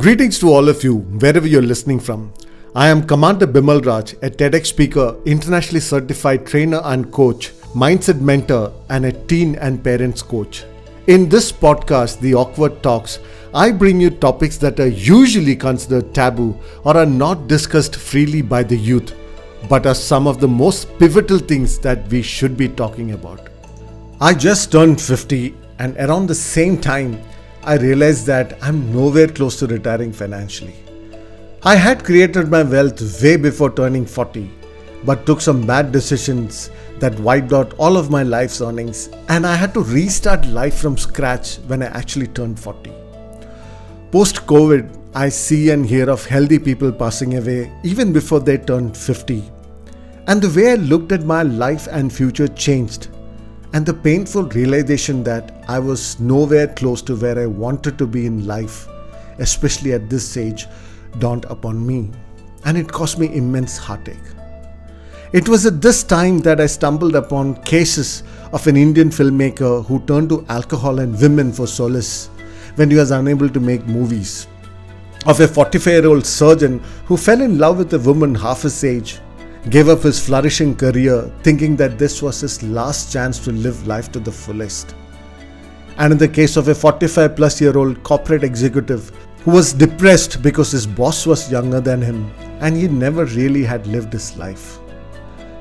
Greetings to all of you, wherever you're listening from. I am Commander Bimal Raj, a TEDx speaker, internationally certified trainer and coach, mindset mentor, and a teen and parents coach. In this podcast, The Awkward Talks, I bring you topics that are usually considered taboo or are not discussed freely by the youth, but are some of the most pivotal things that we should be talking about. I just turned 50, and around the same time, I realized that I'm nowhere close to retiring financially. I had created my wealth way before turning 40, but took some bad decisions that wiped out all of my life's earnings, and I had to restart life from scratch when I actually turned 40. Post COVID, I see and hear of healthy people passing away even before they turned 50. And the way I looked at my life and future changed and the painful realization that I was nowhere close to where I wanted to be in life, especially at this age, dawned upon me, and it caused me immense heartache. It was at this time that I stumbled upon cases of an Indian filmmaker who turned to alcohol and women for solace when he was unable to make movies, of a 45 year old surgeon who fell in love with a woman half his age gave up his flourishing career thinking that this was his last chance to live life to the fullest. And in the case of a 45 plus year old corporate executive who was depressed because his boss was younger than him and he never really had lived his life.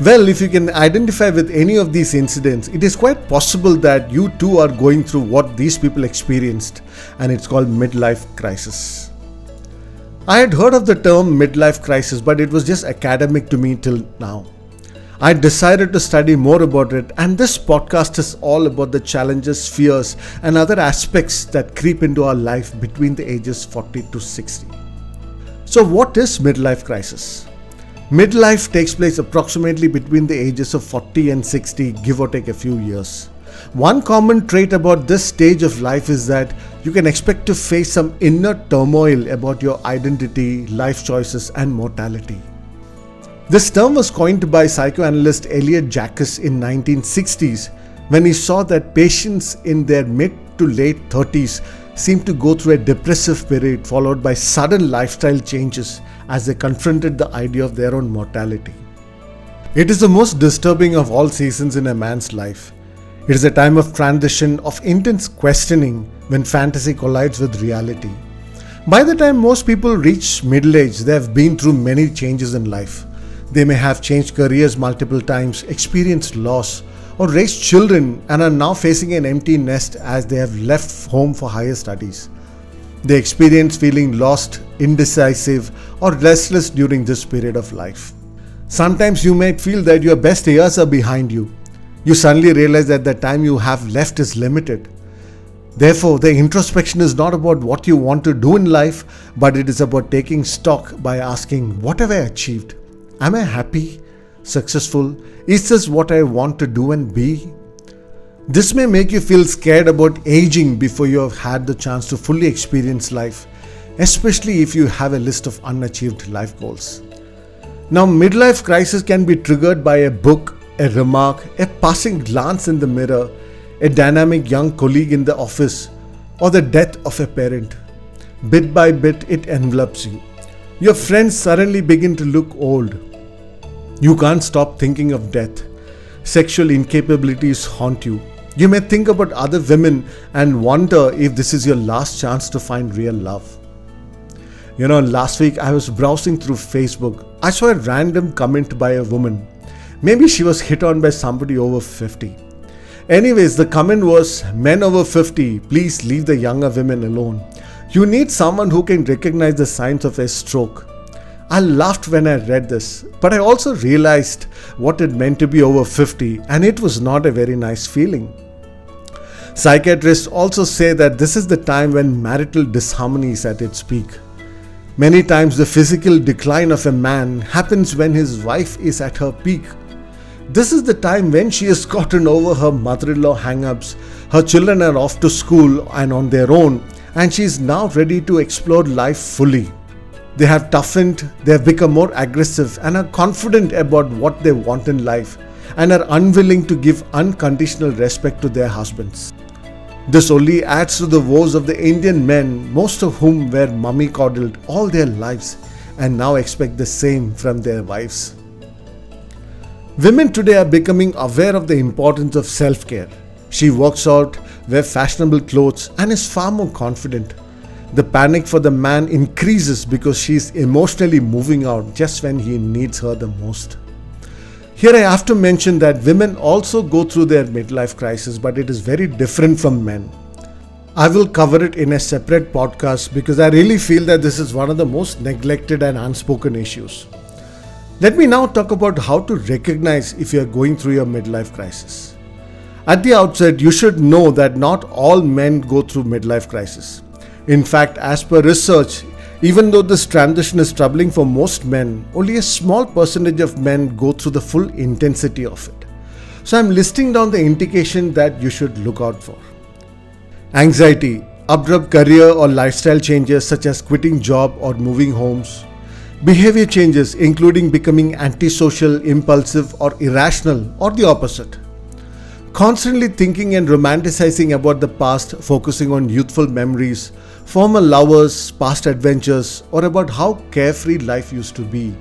Well, if you can identify with any of these incidents, it is quite possible that you too are going through what these people experienced, and it's called midlife crisis. I had heard of the term midlife crisis, but it was just academic to me till now. I decided to study more about it, and this podcast is all about the challenges, fears, and other aspects that creep into our life between the ages 40 to 60. So, what is midlife crisis? Midlife takes place approximately between the ages of 40 and 60, give or take a few years. One common trait about this stage of life is that you can expect to face some inner turmoil about your identity, life choices, and mortality. This term was coined by psychoanalyst Elliott Jaques in 1960s when he saw that patients in their mid to late 30s seem to go through a depressive period followed by sudden lifestyle changes as they confronted the idea of their own mortality. It is the most disturbing of all seasons in a man's life it is a time of transition, of intense questioning when fantasy collides with reality. By the time most people reach middle age, they have been through many changes in life. They may have changed careers multiple times, experienced loss, or raised children and are now facing an empty nest as they have left home for higher studies. They experience feeling lost, indecisive, or restless during this period of life. Sometimes you may feel that your best years are behind you, you suddenly realize that the time you have left is limited. Therefore, the introspection is not about what you want to do in life, but it is about taking stock by asking, What have I achieved? Am I happy? Successful? Is this what I want to do and be? This may make you feel scared about aging before you have had the chance to fully experience life, especially if you have a list of unachieved life goals. Now, midlife crisis can be triggered by a book, a remark, a passing glance in the mirror, a dynamic young colleague in the office, or the death of a parent. Bit by bit, it envelops you. Your friends suddenly begin to look old. You can't stop thinking of death. Sexual incapabilities haunt you. You may think about other women and wonder if this is your last chance to find real love. You know, last week I was browsing through Facebook. I saw a random comment by a woman Maybe she was hit on by somebody over 50. Anyways, the comment was Men over 50, please leave the younger women alone. You need someone who can recognize the signs of a stroke. I laughed when I read this, but I also realized what it meant to be over 50, and it was not a very nice feeling. Psychiatrists also say that this is the time when marital disharmony is at its peak. Many times, the physical decline of a man happens when his wife is at her peak this is the time when she has gotten over her mother in law hang ups, her children are off to school and on their own, and she is now ready to explore life fully. They have toughened, they have become more aggressive, and are confident about what they want in life, and are unwilling to give unconditional respect to their husbands. This only adds to the woes of the Indian men, most of whom were mummy coddled all their lives and now expect the same from their wives. Women today are becoming aware of the importance of self care. She works out, wears fashionable clothes, and is far more confident. The panic for the man increases because she is emotionally moving out just when he needs her the most. Here I have to mention that women also go through their midlife crisis, but it is very different from men. I will cover it in a separate podcast because I really feel that this is one of the most neglected and unspoken issues. Let me now talk about how to recognize if you are going through your midlife crisis. At the outset, you should know that not all men go through midlife crisis. In fact, as per research, even though this transition is troubling for most men, only a small percentage of men go through the full intensity of it. So I'm listing down the indication that you should look out for. Anxiety, abrupt career or lifestyle changes such as quitting job or moving homes. Behavior changes including becoming antisocial, impulsive or irrational or the opposite. Constantly thinking and romanticizing about the past, focusing on youthful memories, former lovers, past adventures, or about how carefree life used to be.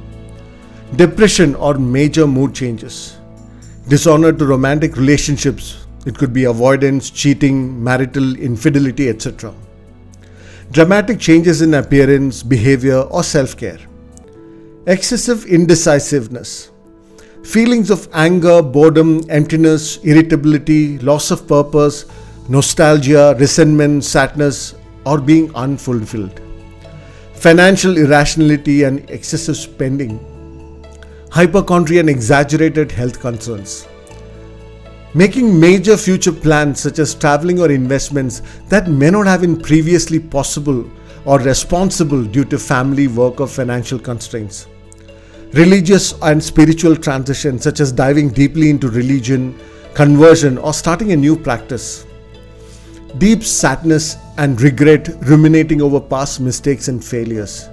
Depression or major mood changes. Dishonor to romantic relationships. It could be avoidance, cheating, marital infidelity, etc. Dramatic changes in appearance, behavior, or self care. Excessive indecisiveness Feelings of anger, boredom, emptiness, irritability, loss of purpose, nostalgia, resentment, sadness, or being unfulfilled. Financial irrationality and excessive spending. Hypochondria and exaggerated health concerns. Making major future plans such as traveling or investments that may not have been previously possible or responsible due to family, work, or financial constraints religious and spiritual transition, such as diving deeply into religion, conversion, or starting a new practice. Deep sadness and regret ruminating over past mistakes and failures.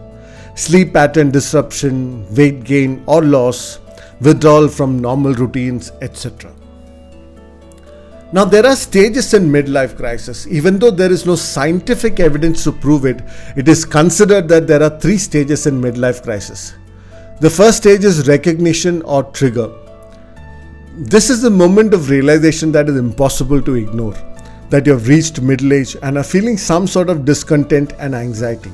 Sleep pattern disruption, weight gain or loss, withdrawal from normal routines, etc. Now, there are stages in midlife crisis. Even though there is no scientific evidence to prove it, it is considered that there are three stages in midlife crisis. The first stage is recognition or trigger. This is the moment of realization that is impossible to ignore, that you have reached middle age and are feeling some sort of discontent and anxiety.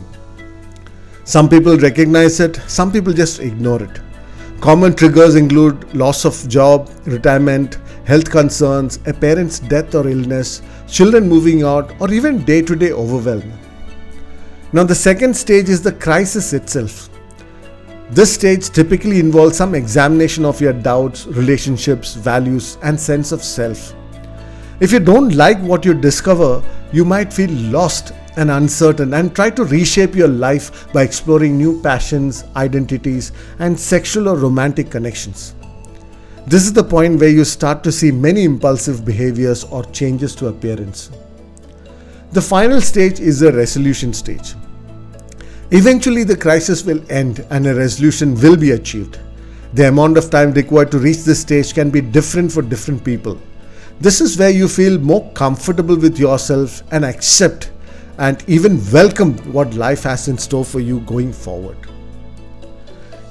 Some people recognize it, some people just ignore it. Common triggers include loss of job, retirement, health concerns, a parent's death or illness, children moving out, or even day to day overwhelm. Now, the second stage is the crisis itself. This stage typically involves some examination of your doubts, relationships, values, and sense of self. If you don't like what you discover, you might feel lost and uncertain and try to reshape your life by exploring new passions, identities, and sexual or romantic connections. This is the point where you start to see many impulsive behaviors or changes to appearance. The final stage is the resolution stage. Eventually, the crisis will end and a resolution will be achieved. The amount of time required to reach this stage can be different for different people. This is where you feel more comfortable with yourself and accept and even welcome what life has in store for you going forward.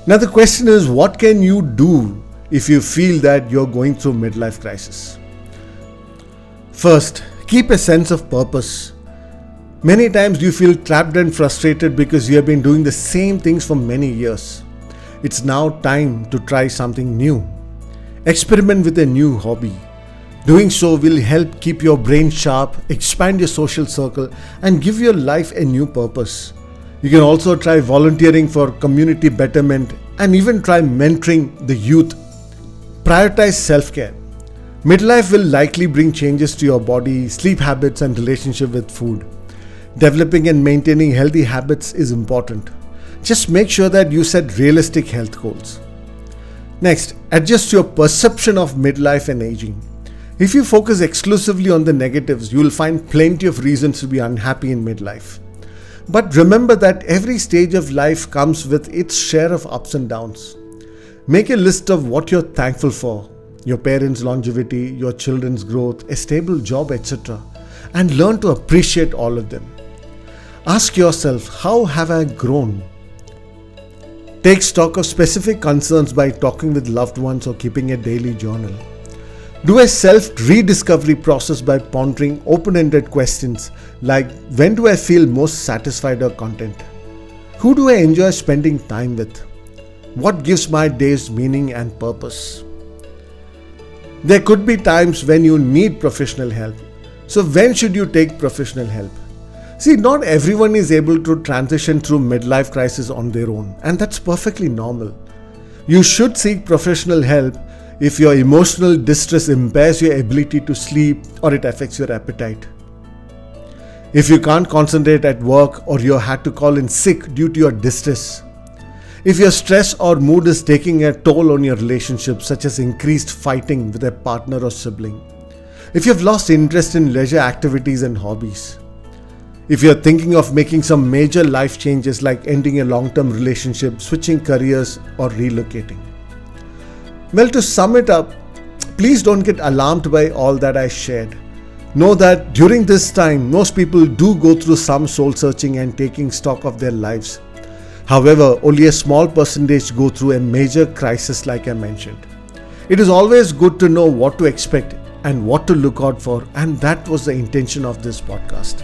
Now, the question is what can you do if you feel that you're going through midlife crisis? First, keep a sense of purpose Many times you feel trapped and frustrated because you have been doing the same things for many years. It's now time to try something new. Experiment with a new hobby. Doing so will help keep your brain sharp, expand your social circle, and give your life a new purpose. You can also try volunteering for community betterment and even try mentoring the youth. Prioritize self care. Midlife will likely bring changes to your body, sleep habits, and relationship with food. Developing and maintaining healthy habits is important. Just make sure that you set realistic health goals. Next, adjust your perception of midlife and aging. If you focus exclusively on the negatives, you will find plenty of reasons to be unhappy in midlife. But remember that every stage of life comes with its share of ups and downs. Make a list of what you're thankful for your parents' longevity, your children's growth, a stable job, etc and learn to appreciate all of them. Ask yourself, how have I grown? Take stock of specific concerns by talking with loved ones or keeping a daily journal. Do a self rediscovery process by pondering open ended questions like when do I feel most satisfied or content? Who do I enjoy spending time with? What gives my days meaning and purpose? There could be times when you need professional help. So, when should you take professional help? See, not everyone is able to transition through midlife crisis on their own, and that's perfectly normal. You should seek professional help if your emotional distress impairs your ability to sleep or it affects your appetite. If you can't concentrate at work or you had to call in sick due to your distress. If your stress or mood is taking a toll on your relationship, such as increased fighting with a partner or sibling. If you've lost interest in leisure activities and hobbies. If you're thinking of making some major life changes like ending a long term relationship, switching careers, or relocating. Well, to sum it up, please don't get alarmed by all that I shared. Know that during this time, most people do go through some soul searching and taking stock of their lives. However, only a small percentage go through a major crisis, like I mentioned. It is always good to know what to expect and what to look out for, and that was the intention of this podcast.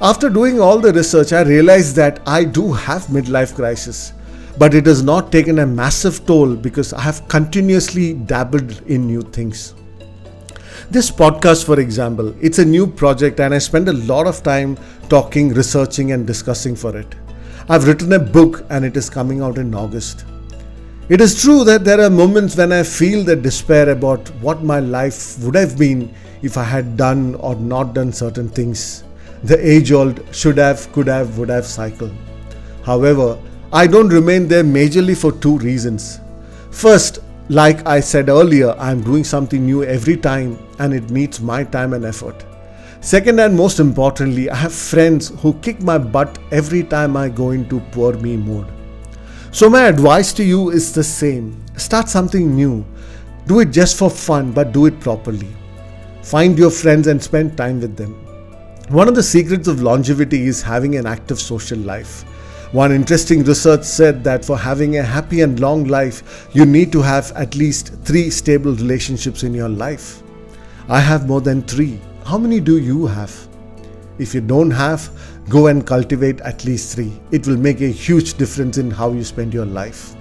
After doing all the research, I realized that I do have midlife crisis but it has not taken a massive toll because I have continuously dabbled in new things. This podcast, for example, it's a new project and I spend a lot of time talking, researching, and discussing for it. I've written a book and it is coming out in August. It is true that there are moments when I feel the despair about what my life would have been if I had done or not done certain things. The age old should have, could have, would have cycle. However, I don't remain there majorly for two reasons. First, like I said earlier, I am doing something new every time and it needs my time and effort. Second, and most importantly, I have friends who kick my butt every time I go into poor me mode. So, my advice to you is the same start something new. Do it just for fun, but do it properly. Find your friends and spend time with them. One of the secrets of longevity is having an active social life. One interesting research said that for having a happy and long life, you need to have at least three stable relationships in your life. I have more than three. How many do you have? If you don't have, go and cultivate at least three. It will make a huge difference in how you spend your life.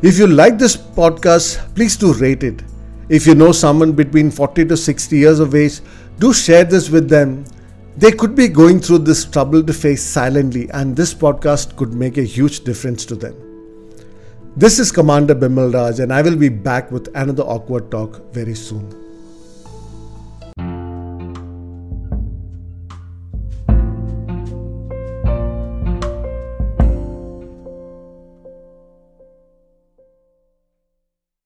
If you like this podcast, please do rate it. If you know someone between 40 to 60 years of age, do share this with them they could be going through this troubled phase silently, and this podcast could make a huge difference to them. This is Commander Bimal Raj, and I will be back with another awkward talk very soon.